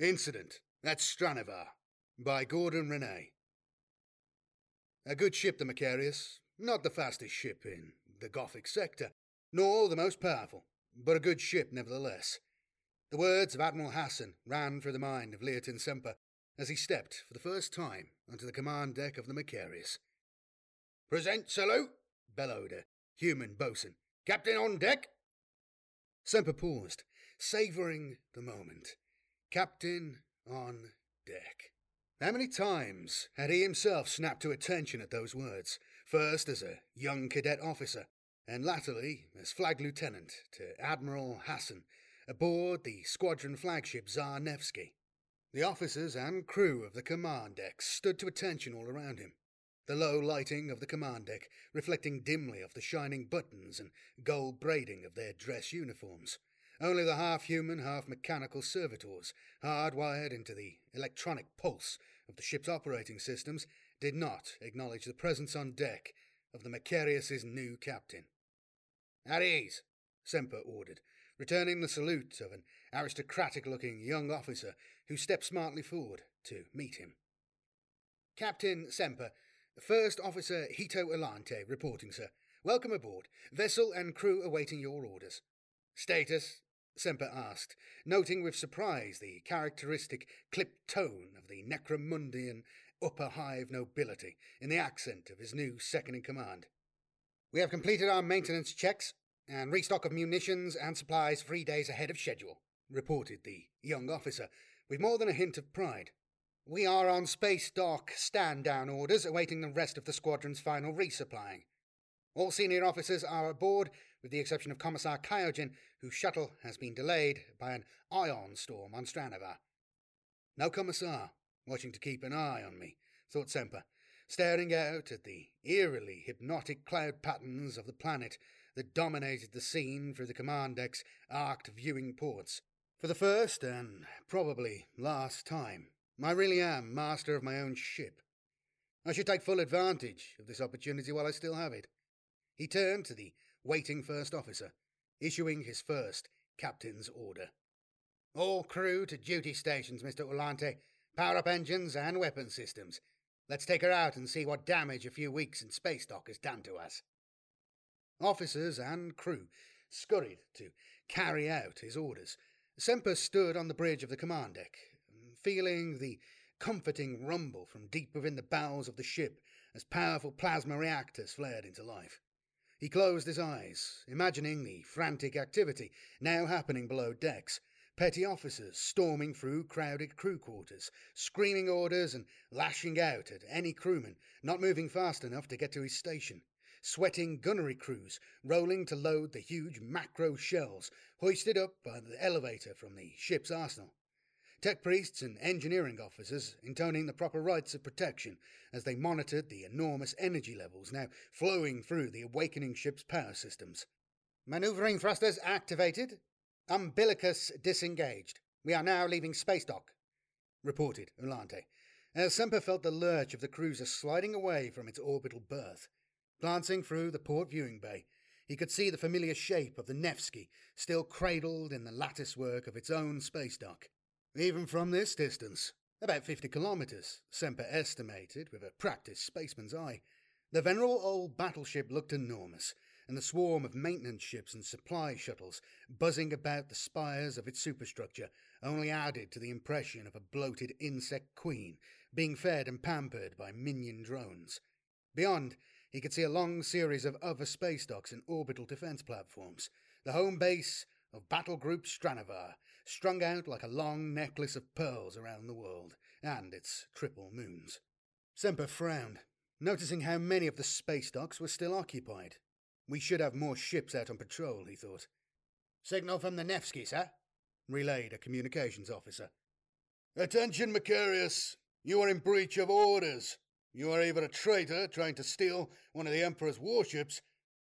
Incident at Stranavar by Gordon Rennie. A good ship, the Macharius. Not the fastest ship in the Gothic sector, nor the most powerful, but a good ship nevertheless. The words of Admiral Hassan ran through the mind of Leoten Semper as he stepped for the first time onto the command deck of the Macharius. Present salute, bellowed a human boatswain. Captain on deck! Semper paused, savouring the moment. Captain on deck. How many times had he himself snapped to attention at those words, first as a young cadet officer, and latterly as flag lieutenant to Admiral Hassan aboard the squadron flagship Tsar Nevsky? The officers and crew of the command deck stood to attention all around him, the low lighting of the command deck reflecting dimly off the shining buttons and gold braiding of their dress uniforms. Only the half human, half mechanical servitors, hardwired into the electronic pulse of the ship's operating systems, did not acknowledge the presence on deck of the Macharius's new captain. At ease, Semper ordered, returning the salute of an aristocratic looking young officer who stepped smartly forward to meet him. Captain Semper, First Officer Hito Alante reporting, sir. Welcome aboard. Vessel and crew awaiting your orders. Status, Semper asked, noting with surprise the characteristic clipped tone of the Necromundian upper hive nobility in the accent of his new second in command. We have completed our maintenance checks and restock of munitions and supplies three days ahead of schedule, reported the young officer, with more than a hint of pride. We are on space dock stand down orders awaiting the rest of the squadron's final resupplying. All senior officers are aboard, with the exception of Commissar Kyojin, whose shuttle has been delayed by an ion storm on Stranavar. No Commissar, watching to keep an eye on me, thought Semper, staring out at the eerily hypnotic cloud patterns of the planet that dominated the scene through the command deck's arced viewing ports. For the first and probably last time, I really am master of my own ship. I should take full advantage of this opportunity while I still have it. He turned to the waiting first officer, issuing his first captain's order. All crew to duty stations, Mr. Ulante. Power up engines and weapon systems. Let's take her out and see what damage a few weeks in space dock has done to us. Officers and crew scurried to carry out his orders. Semper stood on the bridge of the command deck, feeling the comforting rumble from deep within the bowels of the ship as powerful plasma reactors flared into life. He closed his eyes, imagining the frantic activity now happening below decks. Petty officers storming through crowded crew quarters, screaming orders and lashing out at any crewman not moving fast enough to get to his station. Sweating gunnery crews rolling to load the huge macro shells hoisted up by the elevator from the ship's arsenal tech priests and engineering officers intoning the proper rites of protection as they monitored the enormous energy levels now flowing through the awakening ship's power systems. Maneuvering thrusters activated. Umbilicus disengaged. We are now leaving space dock, reported Ulante, as Semper felt the lurch of the cruiser sliding away from its orbital berth. Glancing through the port viewing bay, he could see the familiar shape of the Nevsky still cradled in the latticework of its own space dock. Even from this distance, about 50 kilometres, Semper estimated with a practiced spaceman's eye, the venerable old battleship looked enormous, and the swarm of maintenance ships and supply shuttles buzzing about the spires of its superstructure only added to the impression of a bloated insect queen being fed and pampered by minion drones. Beyond, he could see a long series of other space docks and orbital defense platforms, the home base of Battle Group strung out like a long necklace of pearls around the world, and its triple moons. Semper frowned, noticing how many of the space docks were still occupied. We should have more ships out on patrol, he thought. Signal from the Nevsky, sir, relayed a communications officer. Attention, Macharius! You are in breach of orders. You are either a traitor trying to steal one of the Emperor's warships,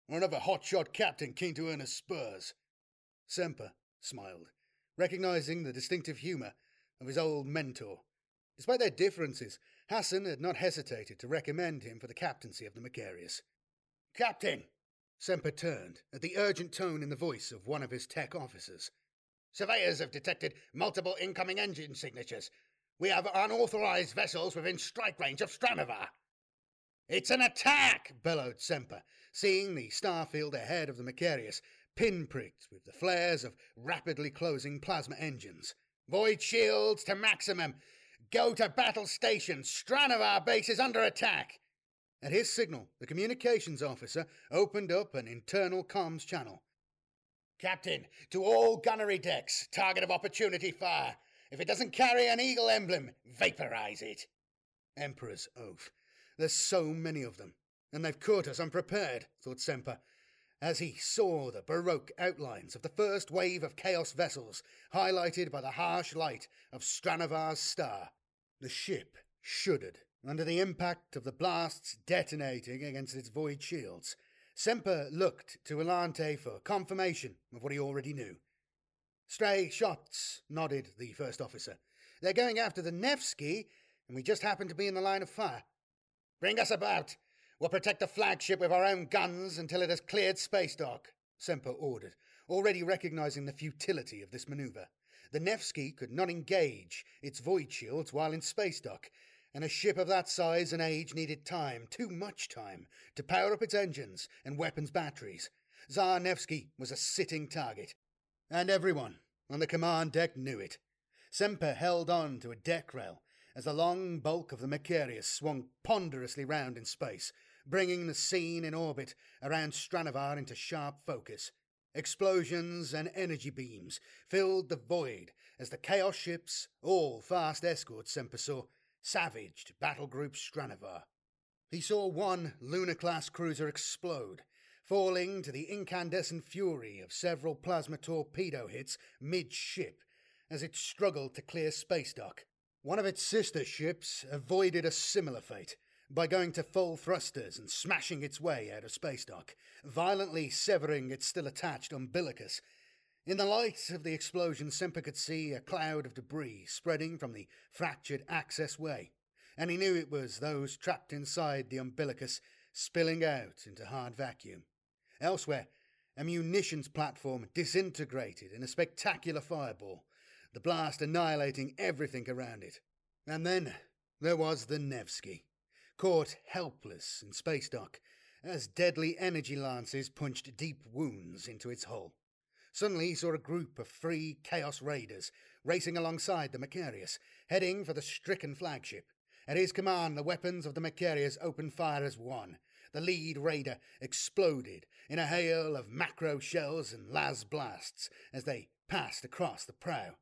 or another hotshot captain keen to earn his spurs. Semper smiled, recognizing the distinctive humour of his old mentor. Despite their differences, Hassan had not hesitated to recommend him for the captaincy of the Macharius. Captain! Semper turned at the urgent tone in the voice of one of his tech officers. Surveyors have detected multiple incoming engine signatures. We have unauthorized vessels within strike range of Stranavar. It's an attack, bellowed Semper, seeing the starfield ahead of the Macharius, pinpricked with the flares of rapidly closing plasma engines. Void shields to maximum. Go to battle station. Stranavar base is under attack. At his signal, the communications officer opened up an internal comms channel. Captain, to all gunnery decks, target of opportunity fire. If it doesn't carry an eagle emblem, vaporize it. Emperor's oath. There's so many of them, and they've caught us unprepared, thought Semper, as he saw the baroque outlines of the first wave of Chaos vessels, highlighted by the harsh light of Stranavar's star. The ship shuddered under the impact of the blasts detonating against its void shields. Semper looked to Ulante for confirmation of what he already knew. Stray shots, nodded the first officer. They're going after the Nevsky, and we just happen to be in the line of fire. Bring us about. We'll protect the flagship with our own guns until it has cleared space dock, Semper ordered, already recognizing the futility of this maneuver. The Nevsky could not engage its void shields while in space dock, and a ship of that size and age needed time, too much time, to power up its engines and weapons batteries. Tsar Nevsky was a sitting target, and everyone on the command deck knew it. Semper held on to a deck rail as the long bulk of the Macharius swung ponderously round in space, bringing the scene in orbit around Stranavar into sharp focus. Explosions and energy beams filled the void as the Chaos ships, all fast escorts Semper savaged battle group Stranavar. He saw one lunar class cruiser explode, falling to the incandescent fury of several plasma torpedo hits mid ship as it struggled to clear space dock. One of its sister ships avoided a similar fate by going to full thrusters and smashing its way out of space dock, violently severing its still attached umbilicus in the light of the explosion, Semper could see a cloud of debris spreading from the fractured access way, and he knew it was those trapped inside the umbilicus spilling out into hard vacuum. Elsewhere, a munitions platform disintegrated in a spectacular fireball, the blast annihilating everything around it. And then there was the Nevsky, caught helpless in space dock as deadly energy lances punched deep wounds into its hull. Suddenly he saw a group of three Chaos Raiders racing alongside the Macharius, heading for the stricken flagship. At his command, the weapons of the Macharius opened fire as one. The lead raider exploded in a hail of macro shells and las blasts as they passed across the prow.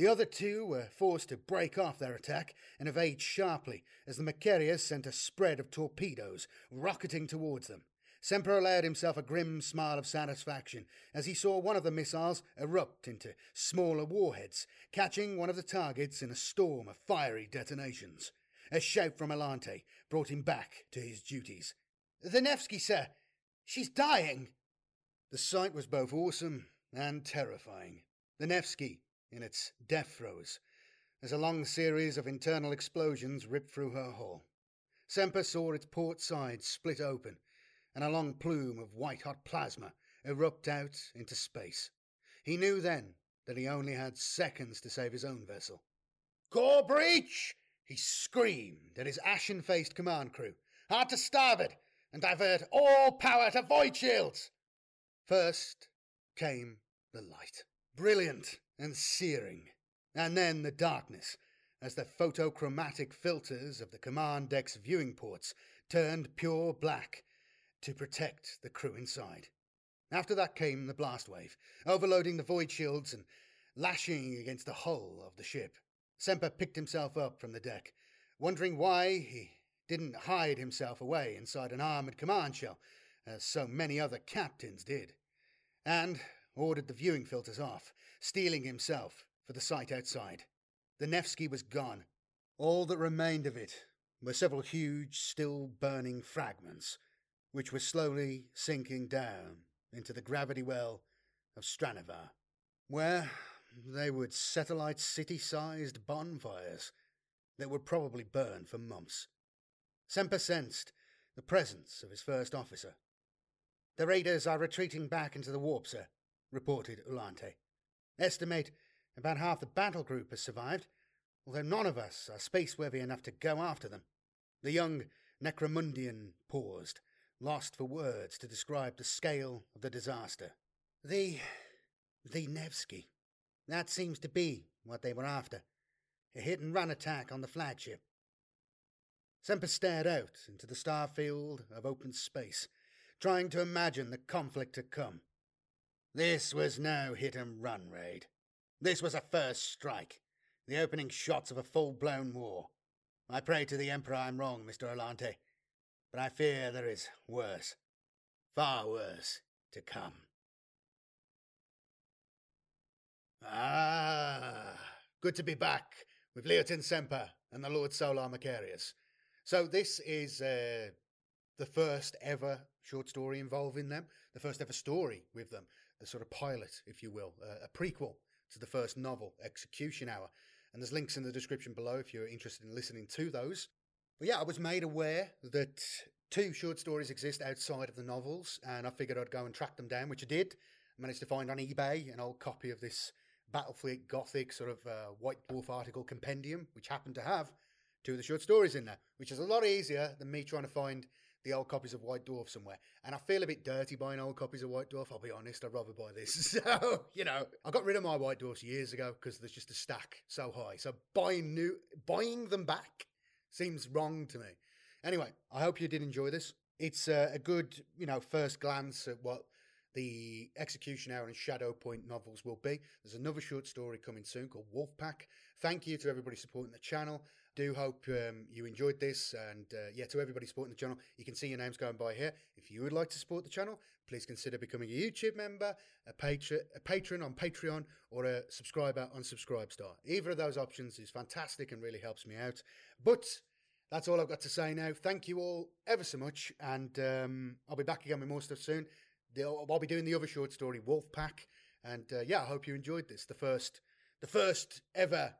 The other two were forced to break off their attack and evade sharply as the Macharius sent a spread of torpedoes rocketing towards them. Semper allowed himself a grim smile of satisfaction as he saw one of the missiles erupt into smaller warheads, catching one of the targets in a storm of fiery detonations. A shout from Ulante brought him back to his duties. The Nevsky, sir! She's dying! The sight was both awesome and terrifying. The Nevsky, in its death throes, as a long series of internal explosions ripped through her hull. Semper saw its port side split open and a long plume of white hot plasma erupt out into space. He knew then that he only had seconds to save his own vessel. Core breach! He screamed at his ashen faced command crew. Hard to starboard and divert all power to void shields! First came the light, brilliant and searing, and then the darkness as the photochromatic filters of the command deck's viewing ports turned pure black to protect the crew inside. After that came the blast wave, overloading the void shields and lashing against the hull of the ship. Semper picked himself up from the deck, wondering why he didn't hide himself away inside an armored command shell, as so many other captains did, and ordered the viewing filters off, stealing himself for the sight outside. The Nevsky was gone. All that remained of it were several huge, still burning fragments which were slowly sinking down into the gravity well of Stranavar, where they would satellite city sized bonfires that would probably burn for months. Semper sensed the presence of his first officer. The raiders are retreating back into the warp, sir, reported Ulante. Estimate About half the battle group has survived, although none of us are space-worthy enough to go after them. The young Necromundian paused, lost for words to describe the scale of the disaster. The. the Nevsky. That seems to be what they were after. A hit and run attack on the flagship. Semper stared out into the star field of open space, trying to imagine the conflict to come. This was no hit and run raid. This was a first strike, the opening shots of a full blown war. I pray to the Emperor I'm wrong, Mr. Alante, but I fear there is worse, far worse, to come. Ah, good to be back with Leoten Semper and the Lord Solar Macharius. So this is uh, the first ever short story involving them, the first ever story with them, a sort of pilot, if you will, uh, a prequel to the first novel, Execution Hour. And there's links in the description below if you're interested in listening to those. But yeah, I was made aware that two short stories exist outside of the novels, and I figured I'd go and track them down, which I did. I managed to find on eBay an old copy of this Battlefleet Gothic sort of uh, White Dwarf article compendium, which happened to have two of the short stories in there, which is a lot easier than me trying to find the old copies of White Dwarf somewhere. And I feel a bit dirty buying old copies of White Dwarf, I'll be honest. I'd rather buy this. So, you know, I got rid of my White Dwarfs years ago because there's just a stack so high. So buying new, buying them back seems wrong to me. Anyway, I hope you did enjoy this. It's uh, a good, you know, first glance at what the Execution Hour and Shadow Point novels will be. There's another short story coming soon called Wolfpack. Thank you to everybody supporting the channel. Do hope um, you enjoyed this, and uh, yeah, to everybody supporting the channel, you can see your names going by here. If you would like to support the channel, please consider becoming a YouTube member, a patron, a patron on Patreon, or a subscriber on Subscribestar. Either of those options is fantastic and really helps me out. But that's all I've got to say now. Thank you all ever so much, and um, I'll be back again with more stuff soon. I'll be doing the other short story, Wolfpack, and uh, yeah, I hope you enjoyed this. The first, the first ever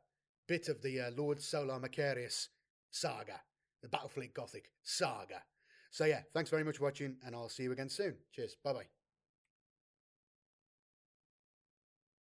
bit of the uh, Lord Solar Macharius saga, the Battlefleet Gothic saga. So yeah, thanks very much for watching, and I'll see you again soon. Cheers. Bye bye.